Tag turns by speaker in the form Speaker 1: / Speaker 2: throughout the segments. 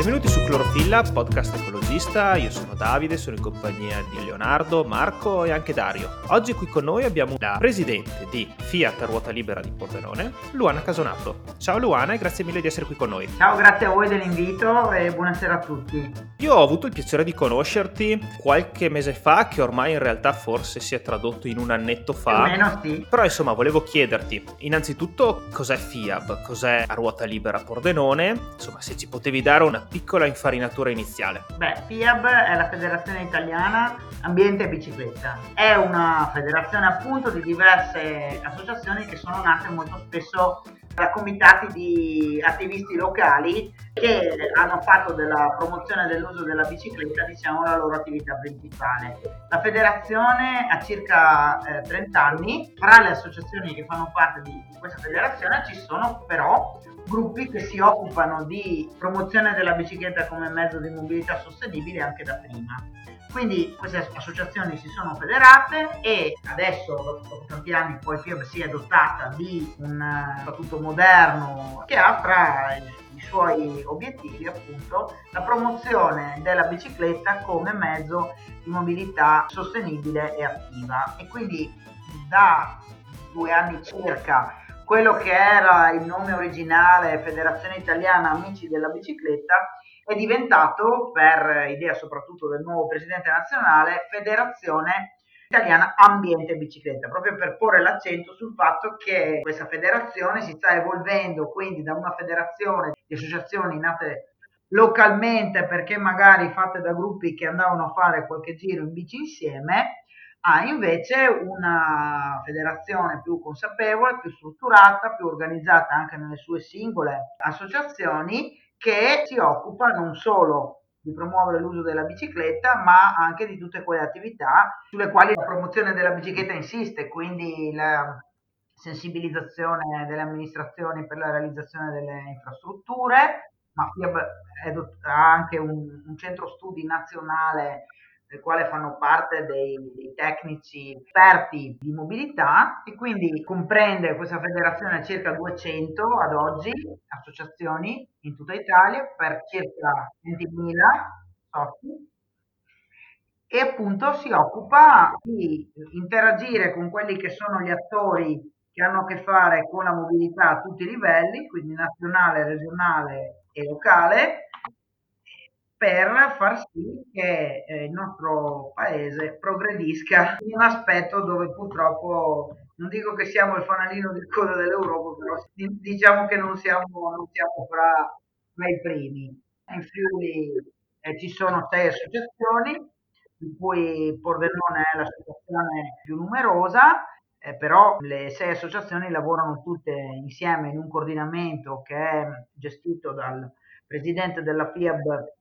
Speaker 1: Benvenuti su Clorofilla, podcast ecologista. Io sono Davide, sono in compagnia di Leonardo, Marco e anche Dario. Oggi qui con noi abbiamo la presidente di Fiat Ruota Libera di Pordenone, Luana Casonato. Ciao Luana e grazie mille di essere qui con noi.
Speaker 2: Ciao, grazie a voi dell'invito e buonasera a tutti.
Speaker 1: Io ho avuto il piacere di conoscerti qualche mese fa, che ormai in realtà forse si è tradotto in un annetto fa.
Speaker 2: Più o meno sì.
Speaker 1: Però insomma volevo chiederti innanzitutto cos'è FIAB, cos'è a Ruota Libera Pordenone, insomma se ci potevi dare una piccola infarinatura iniziale.
Speaker 2: Beh, FIAB è la Federazione Italiana Ambiente e Bicicletta. È una federazione appunto di diverse associazioni che sono nate molto spesso da comitati di attivisti locali che hanno fatto della promozione dell'uso della bicicletta diciamo la loro attività principale. La federazione ha circa eh, 30 anni, fra le associazioni che fanno parte di, di questa federazione ci sono però gruppi che si occupano di promozione della bicicletta come mezzo di mobilità sostenibile anche da prima. Quindi queste associazioni si sono federate e adesso, dopo tanti anni, poi FIAB si è dotata di un eh, statuto moderno che ha fra i suoi obiettivi appunto la promozione della bicicletta come mezzo di mobilità sostenibile e attiva. E quindi da due anni circa quello che era il nome originale Federazione Italiana Amici della Bicicletta è diventato, per idea soprattutto del nuovo presidente nazionale, Federazione Italiana Ambiente e Bicicletta, proprio per porre l'accento sul fatto che questa federazione si sta evolvendo quindi da una federazione di associazioni nate localmente perché magari fatte da gruppi che andavano a fare qualche giro in bici insieme ha invece una federazione più consapevole, più strutturata, più organizzata anche nelle sue singole associazioni che si occupa non solo di promuovere l'uso della bicicletta, ma anche di tutte quelle attività sulle quali la promozione della bicicletta insiste, quindi la sensibilizzazione delle amministrazioni per la realizzazione delle infrastrutture, ma ha anche un, un centro studi nazionale del quale fanno parte dei, dei, tecnici esperti di mobilità e quindi comprende questa federazione circa 200 ad oggi associazioni in tutta Italia per circa 20.000 soci e appunto si occupa di interagire con quelli che sono gli attori che hanno a che fare con la mobilità a tutti i livelli, quindi nazionale, regionale e locale, per far sì che eh, il nostro paese progredisca in un aspetto dove purtroppo non dico che siamo il fanalino di coda dell'Europa, però diciamo che non siamo, non siamo fra, fra, i primi. In Friuli eh, ci sono sei associazioni, di cui Pordenone è l'associazione più numerosa, eh, però le sei associazioni lavorano tutte insieme in un coordinamento che è gestito dal presidente della FIAB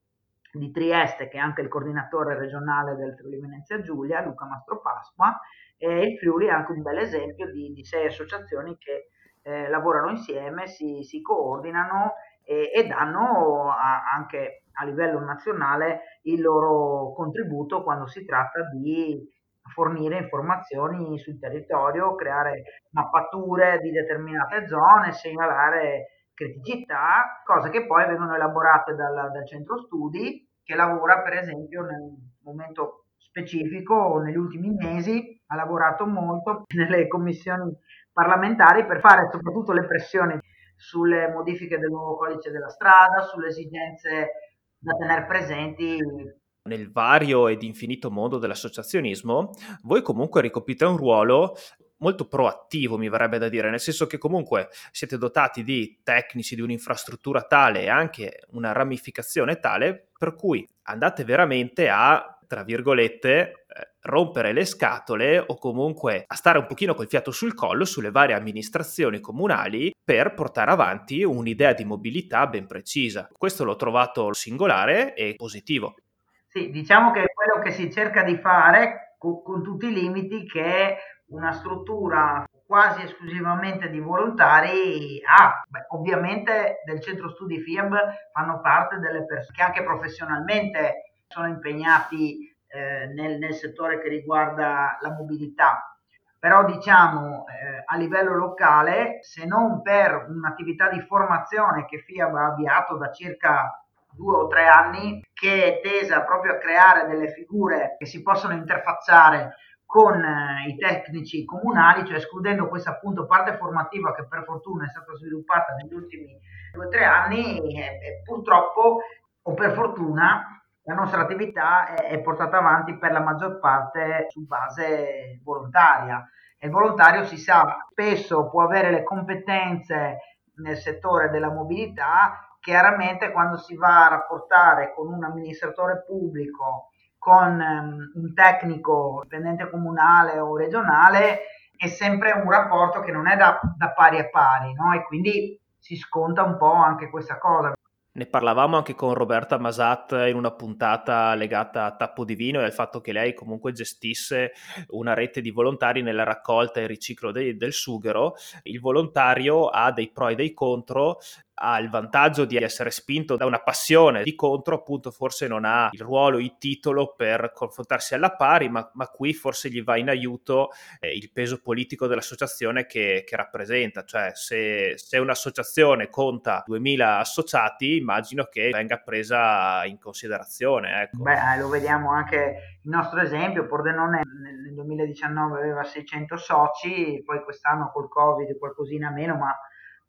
Speaker 2: di Trieste, che è anche il coordinatore regionale del Friuli Venezia Giulia, Luca Mastro Pasqua, e il Friuli è anche un bel esempio di, di sei associazioni che eh, lavorano insieme, si, si coordinano e, e danno a, anche a livello nazionale il loro contributo quando si tratta di fornire informazioni sul territorio, creare mappature di determinate zone, segnalare criticità, cose che poi vengono elaborate dal, dal centro studi che lavora per esempio nel momento specifico negli ultimi mesi, ha lavorato molto nelle commissioni parlamentari per fare soprattutto le pressioni sulle modifiche del nuovo codice della strada, sulle esigenze da tenere presenti
Speaker 1: nel vario ed infinito mondo dell'associazionismo, voi comunque ricoprite un ruolo molto proattivo, mi verrebbe da dire, nel senso che comunque siete dotati di tecnici, di un'infrastruttura tale e anche una ramificazione tale per cui andate veramente a tra virgolette, eh, rompere le scatole o comunque a stare un pochino col fiato sul collo sulle varie amministrazioni comunali per portare avanti un'idea di mobilità ben precisa. Questo l'ho trovato singolare e positivo.
Speaker 2: Sì, diciamo che quello che si cerca di fare con, con tutti i limiti che una struttura quasi esclusivamente di volontari ha. Beh, ovviamente del centro studi FIAB fanno parte delle persone che anche professionalmente sono impegnati eh, nel, nel, settore che riguarda la mobilità. Però diciamo eh, a livello locale, se non per un'attività di formazione che FIAB ha avviato da circa due o tre anni che è tesa proprio a creare delle figure che si possono interfacciare con eh, i tecnici comunali, cioè escludendo questa appunto parte formativa che per fortuna è stata sviluppata negli ultimi due o tre anni e, purtroppo o per fortuna la nostra attività è, portata avanti per la maggior parte su base volontaria. E il volontario si sa, spesso può avere le competenze nel settore della mobilità, chiaramente quando si va a rapportare con un amministratore pubblico con um, un tecnico dipendente comunale o regionale è sempre un rapporto che non è da, da pari a pari, no? E quindi si sconta un po' anche questa cosa.
Speaker 1: Ne parlavamo anche con Roberta Masat in una puntata legata a Tappo di Vino e al fatto che lei comunque gestisse una rete di volontari nella raccolta e riciclo de- del sughero. Il volontario ha dei pro e dei contro ha il vantaggio di essere spinto da una passione, di contro appunto forse non ha il ruolo, il titolo per confrontarsi alla pari, ma, ma qui forse gli va in aiuto eh, il peso politico dell'associazione che, che rappresenta, cioè se, se, un'associazione conta 2000 associati immagino che venga presa in considerazione. Ecco.
Speaker 2: Beh, lo vediamo anche il nostro esempio, Pordenone nel 2019 aveva 600 soci, poi quest'anno col Covid qualcosina meno, ma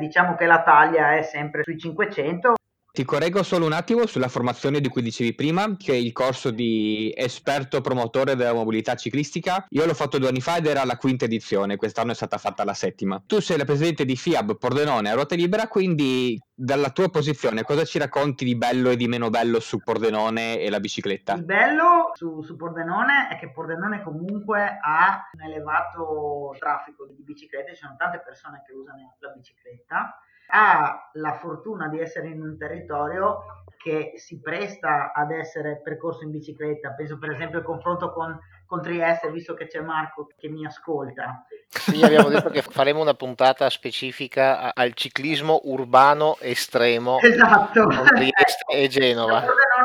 Speaker 2: Diciamo che la taglia è sempre sui 500.
Speaker 3: Ti correggo solo un attimo sulla formazione di cui dicevi prima, che è il corso di esperto promotore della mobilità ciclistica. Io l'ho fatto due anni fa ed era la quinta edizione, quest'anno è stata fatta la settima. Tu sei la presidente di FIAB Pordenone a ruota libera, quindi dalla tua posizione cosa ci racconti di bello e di meno bello su Pordenone e la bicicletta?
Speaker 2: Il bello su, su Pordenone è che Pordenone comunque ha un elevato traffico di biciclette, ci sono tante persone che usano la bicicletta ha la fortuna di essere in un territorio che si presta ad essere percorso in bicicletta. Penso per esempio al confronto con, con Trieste, visto che c'è Marco che mi ascolta.
Speaker 4: Sì, abbiamo detto che faremo una puntata specifica al ciclismo urbano estremo
Speaker 2: esatto.
Speaker 4: con Trieste e Genova.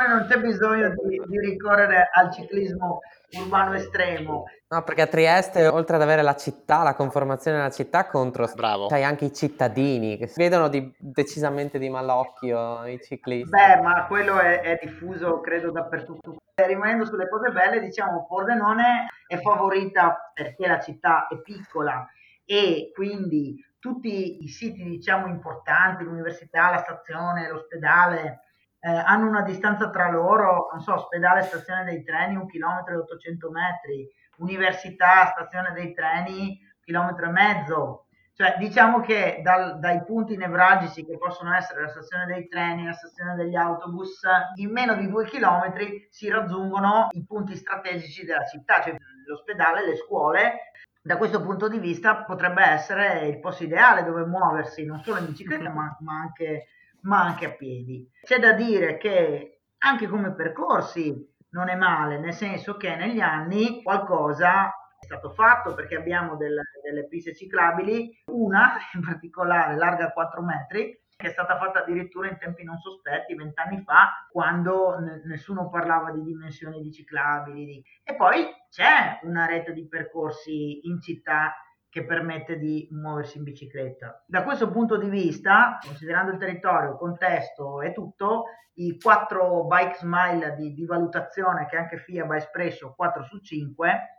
Speaker 2: Non c'è bisogno di, di ricorrere al ciclismo urbano estremo.
Speaker 5: No, perché a Trieste, oltre ad avere la città, la conformazione della città, contro
Speaker 4: Bravo.
Speaker 5: c'hai anche i cittadini che si vedono di, decisamente di malocchio i ciclisti.
Speaker 2: Beh, ma quello è, è diffuso, credo, dappertutto. Rimanendo sulle cose belle, diciamo, Pordenone è favorita perché la città è piccola e quindi tutti i siti, diciamo, importanti, l'università, la stazione, l'ospedale, eh, hanno una distanza tra loro, non so, ospedale, stazione dei treni, un chilometro e 800 metri, università, stazione dei treni, chilometro e mezzo. Cioè, diciamo che dal, dai punti nevralgici che possono essere la stazione dei treni, la stazione degli autobus, in meno di due chilometri si raggiungono i punti strategici della città, cioè l'ospedale, le scuole. Da questo punto di vista potrebbe essere il posto ideale dove muoversi non solo in bicicletta ma, ma anche ma anche a piedi. C'è da dire che anche come percorsi non è male, nel senso che negli anni qualcosa è stato fatto perché abbiamo del, delle piste ciclabili, una in particolare larga 4 metri, che è stata fatta addirittura in tempi non sospetti, vent'anni fa, quando n- nessuno parlava di dimensioni di ciclabili. E poi c'è una rete di percorsi in città che permette di muoversi in bicicletta. Da questo punto di vista, considerando il territorio, il contesto e tutto, i quattro bike smile di, di valutazione che anche FIAB ha espresso, 4 su 5,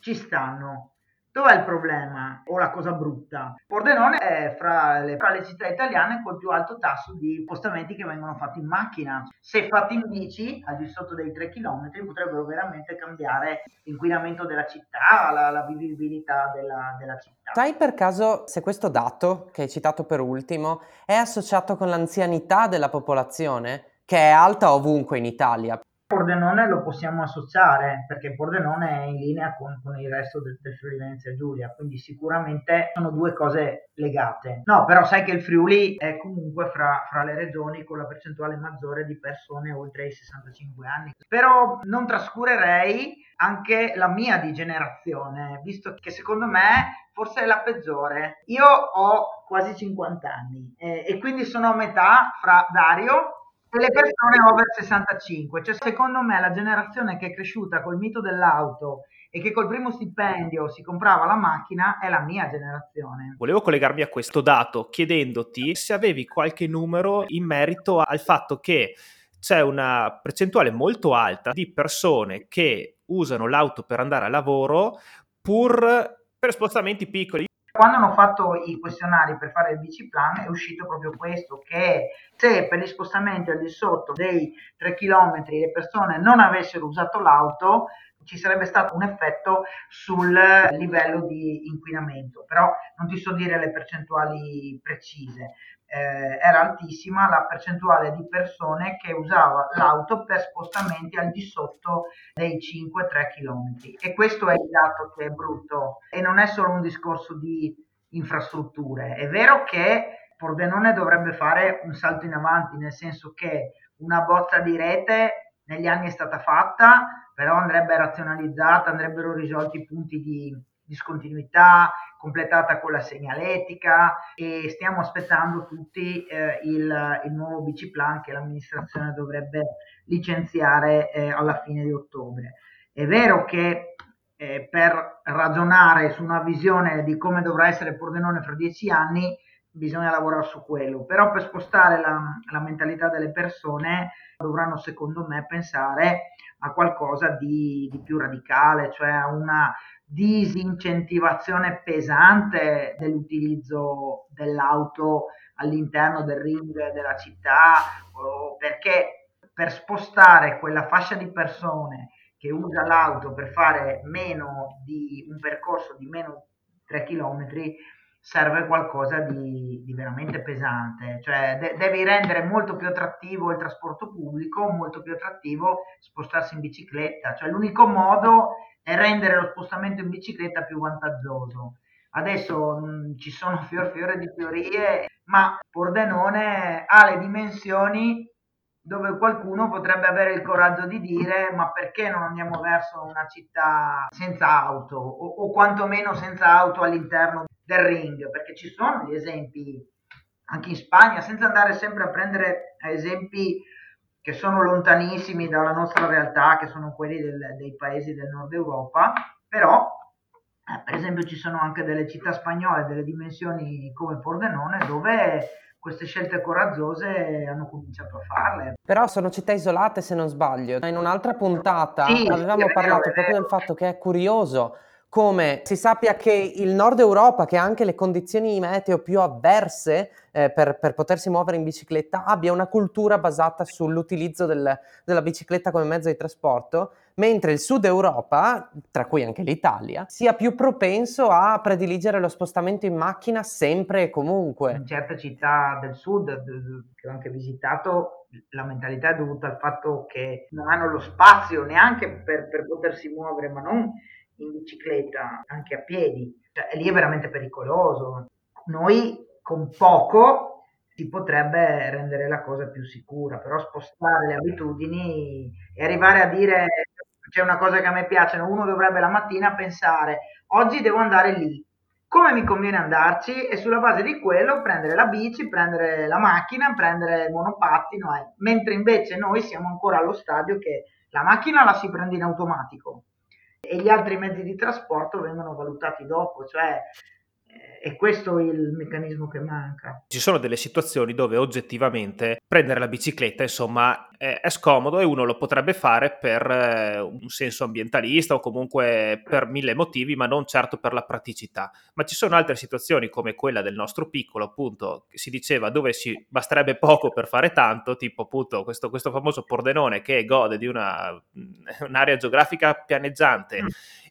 Speaker 2: ci stanno. Dov'è il problema o la cosa brutta? Pordenone è fra le, fra le, città italiane col più alto tasso di spostamenti che vengono fatti in macchina. Se fatti in bici, al di sotto dei 3 km, potrebbero veramente cambiare l'inquinamento della città, la, la vivibilità della, della città.
Speaker 5: Sai per caso se questo dato, che hai citato per ultimo, è associato con l'anzianità della popolazione? che è alta ovunque in Italia.
Speaker 2: Pordenone lo possiamo associare perché Pordenone è in linea con, con il resto del, del, Friuli Venezia Giulia, quindi sicuramente sono due cose legate. No, però sai che il Friuli è comunque fra, fra le regioni con la percentuale maggiore di persone oltre i 65 anni. Però non trascurerei anche la mia di generazione, visto che secondo me forse è la peggiore. Io ho quasi 50 anni eh, e quindi sono a metà fra Dario le persone over 65, cioè secondo me la generazione che è cresciuta col mito dell'auto e che col primo stipendio si comprava la macchina è la mia generazione.
Speaker 1: Volevo collegarmi a questo dato chiedendoti se avevi qualche numero in merito al fatto che c'è una percentuale molto alta di persone che usano l'auto per andare a lavoro pur per spostamenti piccoli.
Speaker 2: Quando hanno fatto i questionari per fare il biciplan è uscito proprio questo, che se per gli spostamenti al di sotto dei 3 km le persone non avessero usato l'auto, ci sarebbe stato un effetto sul livello di inquinamento, però non ti so dire le percentuali precise. Eh, era altissima la percentuale di persone che usava l'auto per spostamenti al di sotto dei 5-3 km e questo è il dato che è brutto. E non è solo un discorso di infrastrutture, è vero che Pordenone dovrebbe fare un salto in avanti, nel senso che una bozza di rete negli anni è stata fatta, però andrebbe razionalizzata, andrebbero risolti i punti di discontinuità, completata con la segnaletica e stiamo aspettando tutti eh, il, il, nuovo BC Plan che l'amministrazione dovrebbe licenziare eh, alla fine di ottobre. È vero che eh, per ragionare su una visione di come dovrà essere Pordenone fra dieci anni bisogna lavorare su quello, però per spostare la, la mentalità delle persone dovranno secondo me pensare a qualcosa di, di più radicale, cioè a una disincentivazione pesante dell'utilizzo dell'auto all'interno del ring della città, perché per spostare quella fascia di persone che usa l'auto per fare meno di un percorso di meno 3 km serve qualcosa di, di veramente pesante, cioè de- devi rendere molto più attrattivo il trasporto pubblico, molto più attrattivo spostarsi in bicicletta, cioè l'unico modo è rendere lo spostamento in bicicletta più vantaggioso. Adesso mh, ci sono fior fiore di teorie, ma Pordenone ha le dimensioni dove qualcuno potrebbe avere il coraggio di dire ma perché non andiamo verso una città senza auto? O, o quantomeno senza auto all'interno del ring, perché ci sono gli esempi anche in Spagna, senza andare sempre a prendere esempi che sono lontanissimi dalla nostra realtà, che sono quelli del, dei paesi del nord Europa, però eh, per esempio ci sono anche delle città spagnole delle dimensioni come Pordenone dove queste scelte coraggiose hanno cominciato a farle.
Speaker 5: Però sono città isolate se non sbaglio. In un'altra puntata sì, avevamo sì, parlato proprio del fatto che è curioso come si sappia che il nord Europa, che ha anche le condizioni meteo più avverse eh, per, per, potersi muovere in bicicletta, abbia una cultura basata sull'utilizzo del, della bicicletta come mezzo di trasporto, mentre il sud Europa, tra cui anche l'Italia, sia più propenso a prediligere lo spostamento in macchina sempre e comunque.
Speaker 2: In certe città del sud, che ho anche visitato, la mentalità è dovuta al fatto che non hanno lo spazio neanche per, per potersi muovere, ma non in bicicletta, anche a piedi, cioè, lì è veramente pericoloso. Noi con poco si potrebbe rendere la cosa più sicura, però spostare le abitudini e arrivare a dire c'è una cosa che a me piace, uno dovrebbe la mattina pensare oggi devo andare lì, come mi conviene andarci e sulla base di quello prendere la bici, prendere la macchina, prendere il monopattino, eh. mentre invece noi siamo ancora allo stadio che la macchina la si prende in automatico, e gli altri mezzi di trasporto vengono valutati dopo, cioè è questo il meccanismo che manca.
Speaker 1: Ci sono delle situazioni dove oggettivamente prendere la bicicletta, insomma, è, è scomodo e uno lo potrebbe fare per eh, un senso ambientalista o comunque per mille motivi, ma non certo per la praticità. Ma ci sono altre situazioni come quella del nostro piccolo, appunto, che si diceva dove si basterebbe poco per fare tanto, tipo appunto questo, questo famoso Pordenone che gode di una, un'area geografica pianeggiante. Mm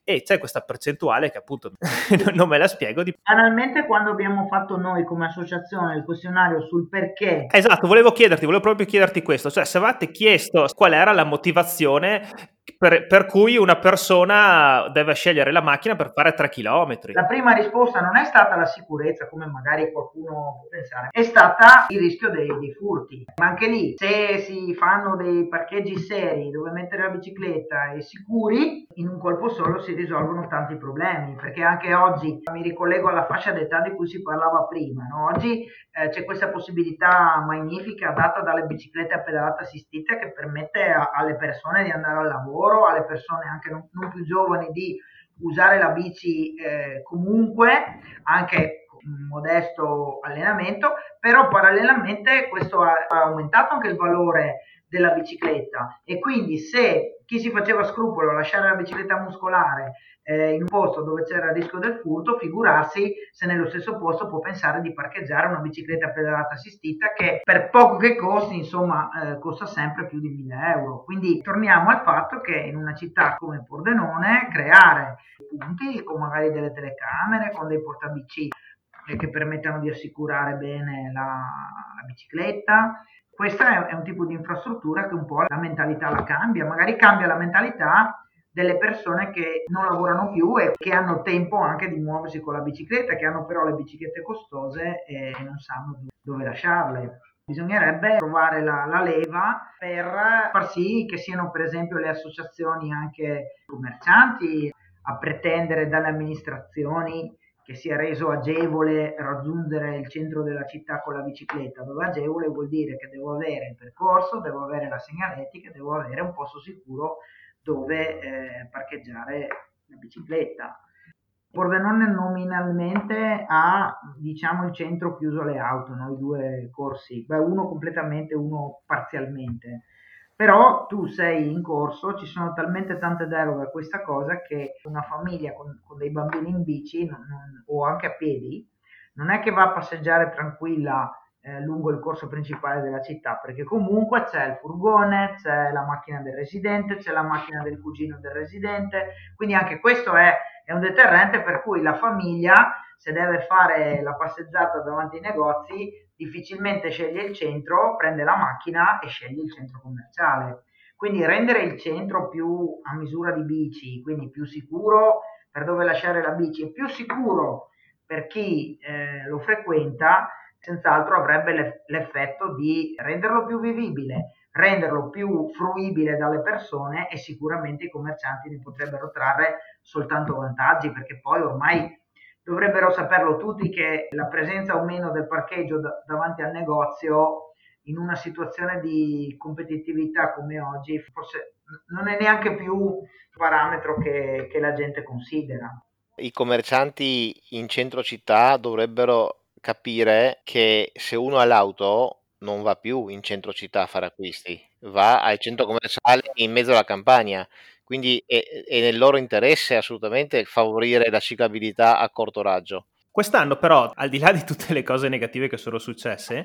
Speaker 1: e c'è questa percentuale che appunto non me la spiego. Di...
Speaker 2: Banalmente quando abbiamo fatto noi come associazione il questionario sul perché...
Speaker 1: Esatto, volevo chiederti, volevo proprio chiederti questo, cioè se avete chiesto qual era la motivazione per, per, cui una persona deve scegliere la macchina per fare 3 km.
Speaker 2: La prima risposta non è stata la sicurezza, come magari qualcuno può pensare, è stata il rischio dei, dei, furti. Ma anche lì, se si fanno dei parcheggi seri dove mettere la bicicletta e sicuri, in un colpo solo si risolvono tanti problemi, perché anche oggi mi ricollego alla fascia d'età di cui si parlava prima, no? oggi eh, c'è questa possibilità magnifica data dalle biciclette a pedalata assistita che permette a, alle persone di andare al lavoro, alle persone anche non, non più giovani di usare la bici eh, comunque, anche modesto allenamento, però parallelamente questo ha, ha aumentato anche il valore della bicicletta e quindi se chi si faceva scrupolo a lasciare la bicicletta muscolare eh, in un posto dove c'era il rischio del furto, figurarsi se nello stesso posto può pensare di parcheggiare una bicicletta pedalata assistita che per poco che costi, insomma, eh, costa sempre più di 1000 euro. Quindi torniamo al fatto che in una città come Pordenone creare punti con magari delle telecamere, con dei portabici che permettano di assicurare bene la, la bicicletta, questo è, è un tipo di infrastruttura che un po' la mentalità la cambia, magari cambia la mentalità delle persone che non lavorano più e che hanno tempo anche di muoversi con la bicicletta, che hanno però le biciclette costose e non sanno dove lasciarle. Bisognerebbe trovare la, la, leva per far sì che siano per esempio le associazioni anche commercianti a pretendere dalle amministrazioni che sia reso agevole raggiungere il centro della città con la bicicletta, dove agevole vuol dire che devo avere il percorso, devo avere la segnaletica, devo avere un posto sicuro dove eh, parcheggiare la bicicletta. Pordenone nominalmente ha diciamo, il centro chiuso alle auto, i due corsi, Beh, uno completamente, uno parzialmente. Però tu sei in corso, ci sono talmente tante deroghe a questa cosa che una famiglia con, con dei bambini in bici non, non, o anche a piedi non è che va a passeggiare tranquilla eh, lungo il corso principale della città, perché comunque c'è il furgone, c'è la macchina del residente, c'è la macchina del cugino del residente, quindi anche questo è, è un deterrente per cui la famiglia, se deve fare la passeggiata davanti ai negozi, difficilmente sceglie il centro, prende la macchina e sceglie il centro commerciale. Quindi rendere il centro più a misura di bici, quindi più sicuro per dove lasciare la bici e più sicuro per chi eh, lo frequenta, senz'altro avrebbe l'effetto di renderlo più vivibile, renderlo più fruibile dalle persone e sicuramente i commercianti ne potrebbero trarre soltanto vantaggi perché poi ormai dovrebbero saperlo tutti che la presenza o meno del parcheggio d- davanti al negozio in una situazione di competitività come oggi forse non è neanche più un parametro che, che la gente considera.
Speaker 4: I commercianti in centro città dovrebbero capire che se uno ha l'auto non va più in centro città a fare acquisti, va al centro commerciale in mezzo alla campagna. Quindi è, è nel loro interesse assolutamente favorire la ciclabilità a corto raggio.
Speaker 1: Quest'anno però, al di là di tutte le cose negative che sono successe,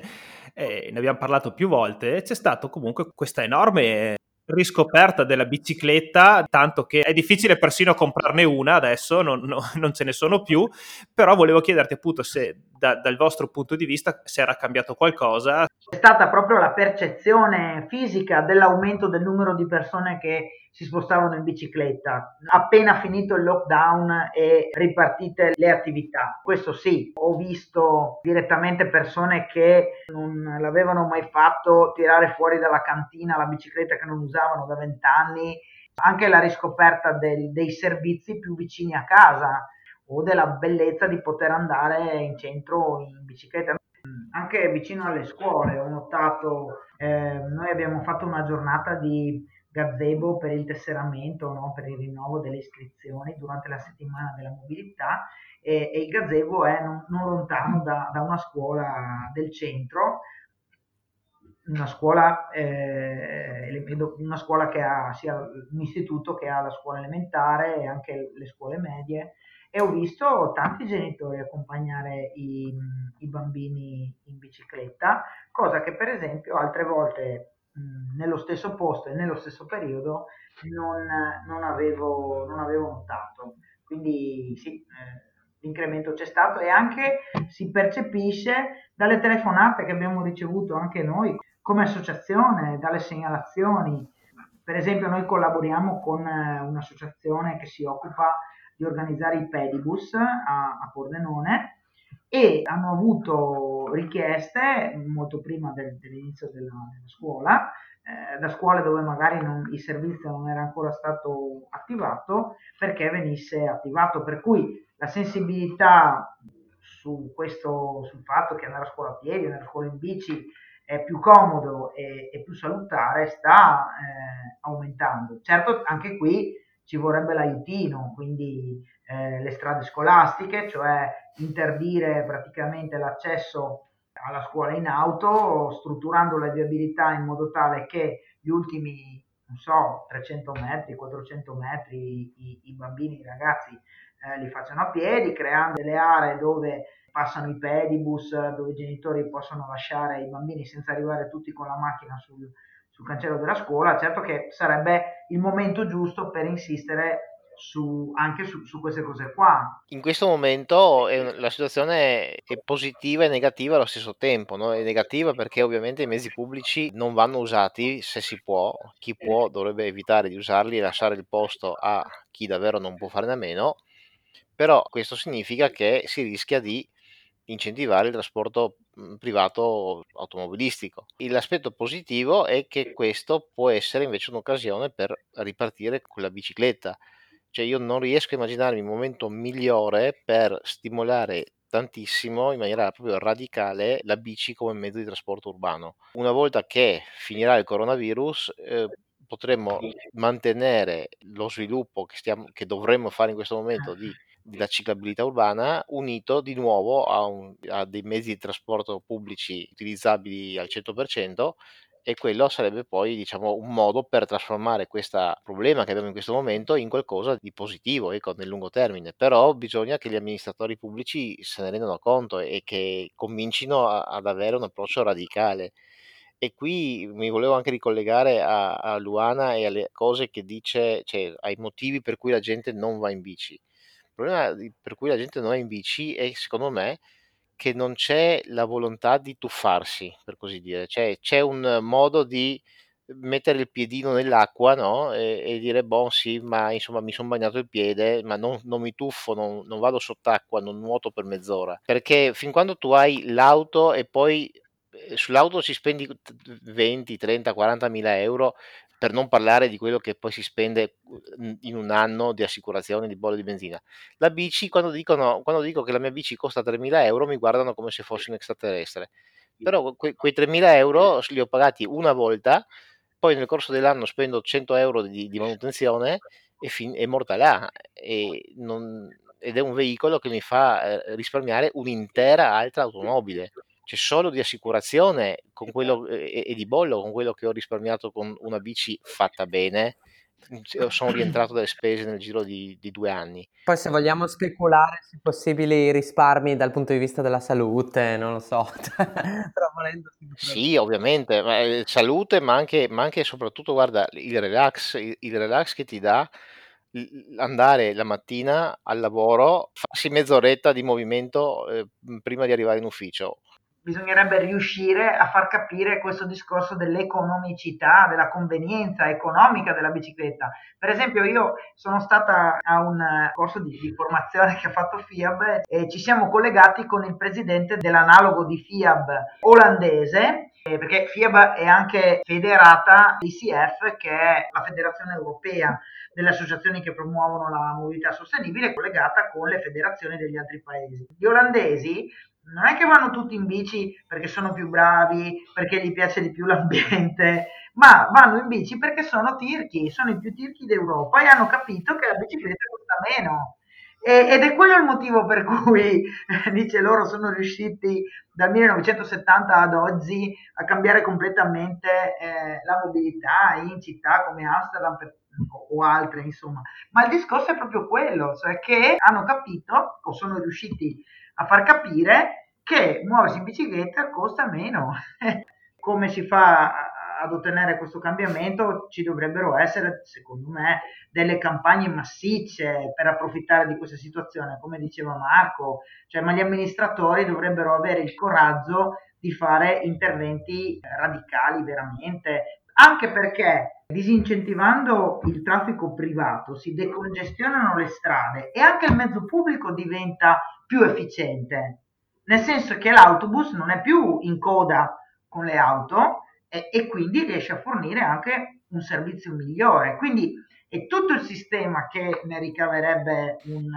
Speaker 1: eh, ne abbiamo parlato più volte, c'è stato comunque questa enorme riscoperta della bicicletta, tanto che è difficile persino comprarne una adesso, non, no, non ce ne sono più, però volevo chiederti appunto se da, dal vostro punto di vista se era cambiato qualcosa.
Speaker 2: È stata proprio la percezione fisica dell'aumento del numero di persone che si spostavano in bicicletta. Appena finito il lockdown e ripartite le attività. Questo sì, ho visto direttamente persone che non l'avevano mai fatto tirare fuori dalla cantina la bicicletta che non usavano da vent'anni, anche la riscoperta del, dei servizi più vicini a casa o della bellezza di poter andare in centro in bicicletta. Anche vicino alle scuole ho notato, eh, noi abbiamo fatto una giornata di gazebo per il tesseramento, no? per il rinnovo delle iscrizioni durante la settimana della mobilità e, e il gazebo è non, non lontano da, da, una scuola del centro, una scuola, eh, una scuola che ha sia un istituto che ha la scuola elementare e anche le scuole medie e ho visto tanti genitori accompagnare i, i bambini in bicicletta, cosa che per esempio altre volte nello stesso posto e nello stesso periodo non, non, avevo, non avevo, notato. Quindi sì, eh, l'incremento c'è stato e anche si percepisce dalle telefonate che abbiamo ricevuto anche noi come associazione, dalle segnalazioni. Per esempio noi collaboriamo con eh, un'associazione che si occupa di organizzare i pedibus a, a Pordenone e hanno avuto richieste molto prima del, dell'inizio della, della scuola, eh, da scuole dove magari non, il servizio non era ancora stato attivato, perché venisse attivato. Per cui la sensibilità su questo, sul fatto che andare a scuola a piedi, andare a scuola in bici è più comodo e, e più salutare sta eh, aumentando. Certo, anche qui ci vorrebbe l'aiutino, quindi eh, le strade scolastiche, cioè interdire praticamente l'accesso alla scuola in auto, strutturando la viabilità in modo tale che gli ultimi, non so, 300 metri, 400 metri i, i bambini, i ragazzi eh, li facciano a piedi, creando delle aree dove passano i pedibus, dove i genitori possono lasciare i bambini senza arrivare tutti con la macchina sul, sul cancello della scuola, certo che sarebbe il momento giusto per insistere su, anche su, su, queste cose qua.
Speaker 4: In questo momento è, la situazione è positiva e negativa allo stesso tempo. No? È negativa perché ovviamente i mezzi pubblici non vanno usati se si può. Chi può dovrebbe evitare di usarli e lasciare il posto a chi davvero non può farne a meno. Però questo significa che si rischia di incentivare il trasporto mhmm, privato automobilistico. L'aspetto positivo è che questo può essere invece un'occasione per ripartire con la bicicletta. Cioè io non riesco a immaginarmi il momento migliore per stimolare tantissimo in maniera proprio radicale la bici come mezzo di trasporto urbano. Una volta che finirà il coronavirus eh, potremmo mantenere lo sviluppo che, stiamo, che dovremmo fare in questo momento di della ciclabilità urbana unito di nuovo a, un, a, dei mezzi di trasporto pubblici utilizzabili al 100% e quello sarebbe poi diciamo un modo per trasformare questo problema che abbiamo in questo momento in qualcosa di positivo ecco, nel lungo termine. Però bisogna che gli amministratori pubblici se ne rendano conto e che comincino a, ad avere un approccio radicale. E qui mi volevo anche ricollegare a, a Luana e alle cose che dice, cioè ai motivi per cui la gente non va in bici problema per cui la gente non è in bici è secondo me che non c'è la volontà di tuffarsi, per così dire, cioè c'è un modo di mettere il piedino nell'acqua no? e, e dire, boh sì, ma insomma mi sono bagnato il piede, ma non, non mi tuffo, non, non vado sott'acqua, non nuoto per mezz'ora, perché fin quando tu hai l'auto e poi eh, sull'auto ci spendi 20, 30, 40 mila euro per non parlare di quello che poi si spende mhmm, in un anno di assicurazione di bollo di benzina. La bici, quando, dicono, quando dico che la mia bici costa 3.000 euro, mi guardano come se fossi un extraterrestre. Però que- quei 3.000 euro li ho pagati una volta, poi nel corso dell'anno spendo 100 euro di, di manutenzione e fin- è morta là. E non, ed è un veicolo che mi fa eh, risparmiare un'intera altra automobile c'è solo di assicurazione con quello, e, e, di bollo con quello che ho risparmiato con una bici fatta bene. Sono rientrato dalle spese nel giro di, di due anni.
Speaker 5: Poi, se vogliamo speculare su possibili risparmi dal punto di vista della salute, non lo so. Però
Speaker 4: volendo... Sì, ovviamente, ma, eh, salute, ma anche, ma anche e soprattutto, guarda, il relax, il, il relax che ti dà andare la mattina al lavoro, farsi mezz'oretta di movimento eh, prima di arrivare in ufficio
Speaker 2: bisognerebbe riuscire a far capire questo discorso dell'economicità, della convenienza economica della bicicletta. Per esempio io sono stata a un corso di, di formazione che ha fatto FIAB e ci siamo collegati con il presidente dell'analogo di FIAB olandese eh, perché FIAB è anche federata ICF che è la federazione europea delle associazioni che promuovono la mobilità sostenibile collegata con le federazioni degli altri paesi. Gli olandesi non è che vanno tutti in bici perché sono più bravi, perché gli piace di più l'ambiente, ma vanno in bici perché sono tirchi, sono i più tirchi d'Europa e hanno capito che la bicicletta costa meno. E, ed è quello il motivo per cui, dice loro, sono riusciti dal 1970 ad oggi a cambiare completamente eh, la mobilità in città come Amsterdam per, o altre, insomma. Ma il discorso è proprio quello, cioè che hanno capito o sono riusciti a far capire che muoversi in bicicletta costa meno. Come si fa ad ottenere questo cambiamento? Ci dovrebbero essere, secondo me, delle campagne massicce per approfittare di questa situazione, come diceva Marco, cioè, ma gli amministratori dovrebbero avere il coraggio di fare interventi radicali veramente, anche perché disincentivando il traffico privato si decongestionano le strade e anche il mezzo pubblico diventa più efficiente, nel senso che l'autobus non è più in coda con le auto e, e quindi riesce a fornire anche un servizio migliore. Quindi è tutto il sistema che ne ricaverebbe un,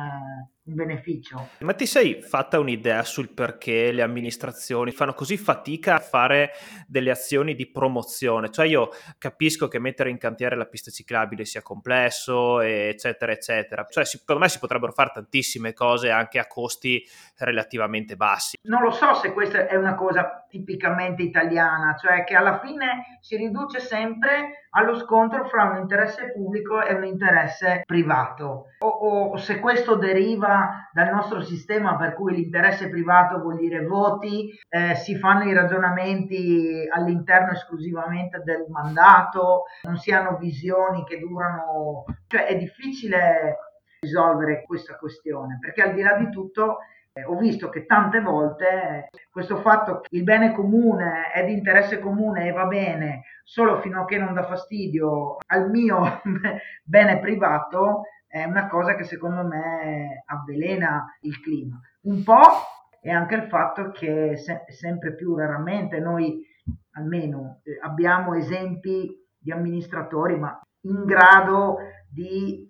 Speaker 2: beneficio.
Speaker 1: Ma ti sei fatta un'idea sul perché le amministrazioni fanno così fatica a fare delle azioni di promozione? Cioè io capisco che mettere in cantiere la pista ciclabile sia complesso, eccetera, eccetera. Cioè secondo me si potrebbero fare tantissime cose anche a costi relativamente bassi.
Speaker 2: Non lo so se questa è una cosa tipicamente italiana, cioè che alla fine si riduce sempre allo scontro fra un interesse pubblico e un interesse privato. O, o, se questo deriva dal nostro sistema per cui l'interesse privato vuol dire voti, eh, si fanno i ragionamenti all'interno esclusivamente del mandato, non si hanno visioni che durano, cioè è difficile risolvere questa questione perché al di là di tutto eh, ho visto che tante volte questo fatto che il bene comune è di interesse comune e va bene solo fino a che non dà fastidio al mio bene privato è una cosa che secondo me avvelena il clima. Un po' è anche il fatto che se- sempre più raramente noi almeno eh, abbiamo esempi di amministratori ma in grado di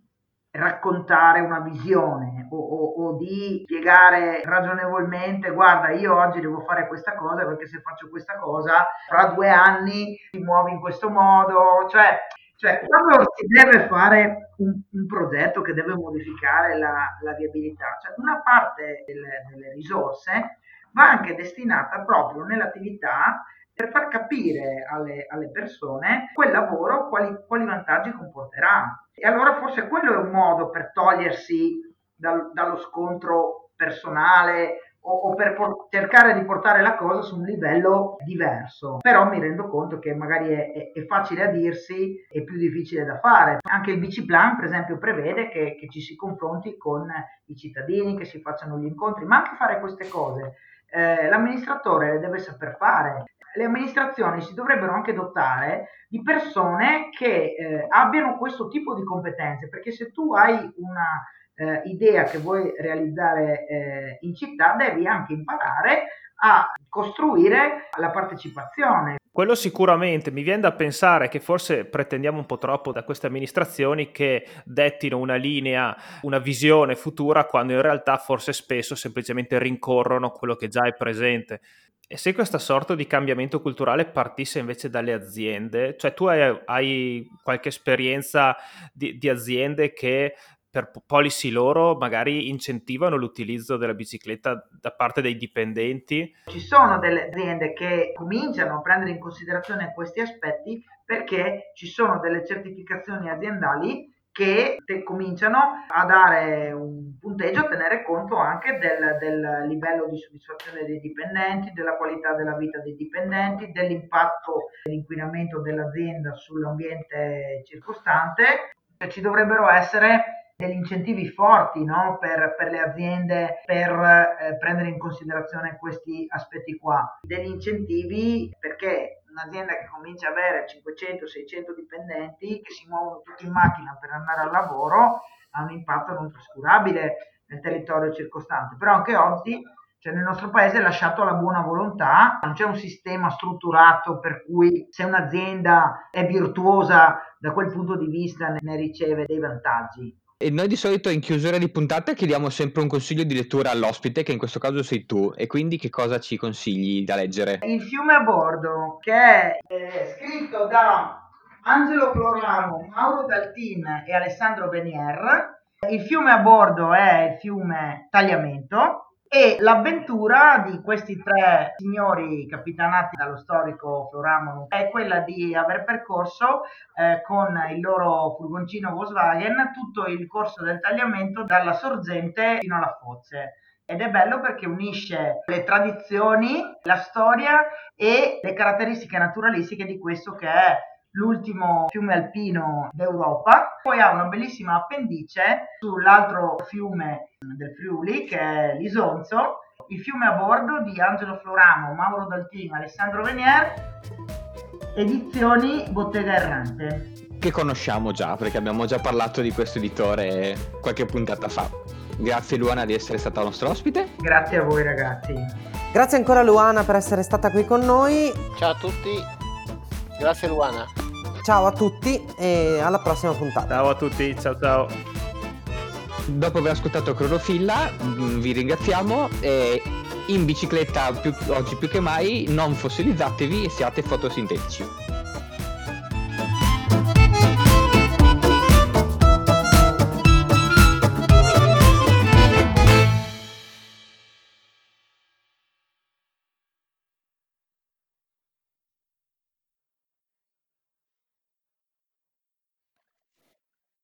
Speaker 2: raccontare una visione o, o, o, di spiegare ragionevolmente guarda io oggi devo fare questa cosa perché se faccio questa cosa fra due anni ti muovi in questo modo cioè, cioè quando si deve fare un, un, progetto che deve modificare la, la viabilità cioè una parte delle, delle risorse va anche destinata proprio nell'attività per far capire alle, alle persone quel lavoro quali, quali, vantaggi comporterà. E allora forse quello è un modo per togliersi dal, dallo scontro personale o, per por- cercare di portare la cosa su un livello diverso. Però mi rendo conto che magari è, è, è facile a dirsi e più difficile da fare. Anche il Biciplan, per esempio, prevede che, che ci si confronti con i cittadini, che si facciano gli incontri, ma anche fare queste cose. Eh, l'amministratore le deve saper fare le amministrazioni si dovrebbero anche dotare di persone che eh, abbiano questo tipo di competenze, perché se tu hai una eh, idea che vuoi realizzare eh, in città, devi anche imparare a costruire la partecipazione.
Speaker 1: Quello sicuramente, mi viene da pensare che forse pretendiamo un po' troppo da queste amministrazioni che dettino una linea, una visione futura, quando in realtà forse spesso semplicemente rincorrono quello che già è presente. E se questa sorta di cambiamento culturale partisse invece dalle aziende, cioè tu hai, hai qualche esperienza di, di aziende che per policy loro magari incentivano l'utilizzo della bicicletta da parte dei dipendenti?
Speaker 2: Ci sono delle aziende che cominciano a prendere in considerazione questi aspetti perché ci sono delle certificazioni aziendali che cominciano a dare un punteggio, a tenere conto anche del, del, livello di soddisfazione dei dipendenti, della qualità della vita dei dipendenti, dell'impatto dell'inquinamento dell'azienda sull'ambiente circostante. Ci dovrebbero essere degli incentivi forti no? per, per, le aziende per eh, prendere in considerazione questi aspetti qua. Degli incentivi perché un'azienda che comincia ad avere 500-600 dipendenti che si muovono tutti in macchina per andare al lavoro ha un impatto non trascurabile nel territorio circostante. Però anche oggi cioè nel nostro paese è lasciato alla buona volontà, non c'è un sistema strutturato per cui se un'azienda è virtuosa da quel punto di vista ne riceve dei vantaggi.
Speaker 3: E noi di solito in chiusura di puntata chiediamo sempre un consiglio di lettura all'ospite, che in questo caso sei tu, e quindi che cosa ci consigli da leggere?
Speaker 2: Il fiume a bordo, che è scritto da Angelo Floramo, Mauro Daltin e Alessandro Benier. Il fiume a bordo è il fiume Tagliamento, e l'avventura di questi tre signori capitanati dallo storico Floramon è quella di aver percorso eh, con il loro furgoncino Volkswagen tutto il corso del tagliamento dalla sorgente fino alla foce. Ed è bello perché unisce le tradizioni, la storia e le caratteristiche naturalistiche di questo che è l'ultimo fiume alpino d'Europa. Poi ha una bellissima appendice sull'altro fiume del Friuli che è l'Isonzo, il fiume a bordo di Angelo Floramo, Mauro Daltino, Alessandro Venier, edizioni Bottega Errante.
Speaker 3: Che conosciamo già perché abbiamo già parlato di questo editore qualche puntata fa. Grazie Luana di essere stata nostra ospite.
Speaker 2: Grazie a voi ragazzi.
Speaker 5: Grazie ancora Luana per essere stata qui con noi.
Speaker 4: Ciao a tutti, grazie Luana.
Speaker 5: Ciao a tutti e alla prossima puntata.
Speaker 1: Ciao a tutti, ciao ciao.
Speaker 3: dopo aver ascoltato Clorofilla, mm, vi ringraziamo e in bicicletta più, oggi più che mai non fossilizzatevi e siate fotosintetici.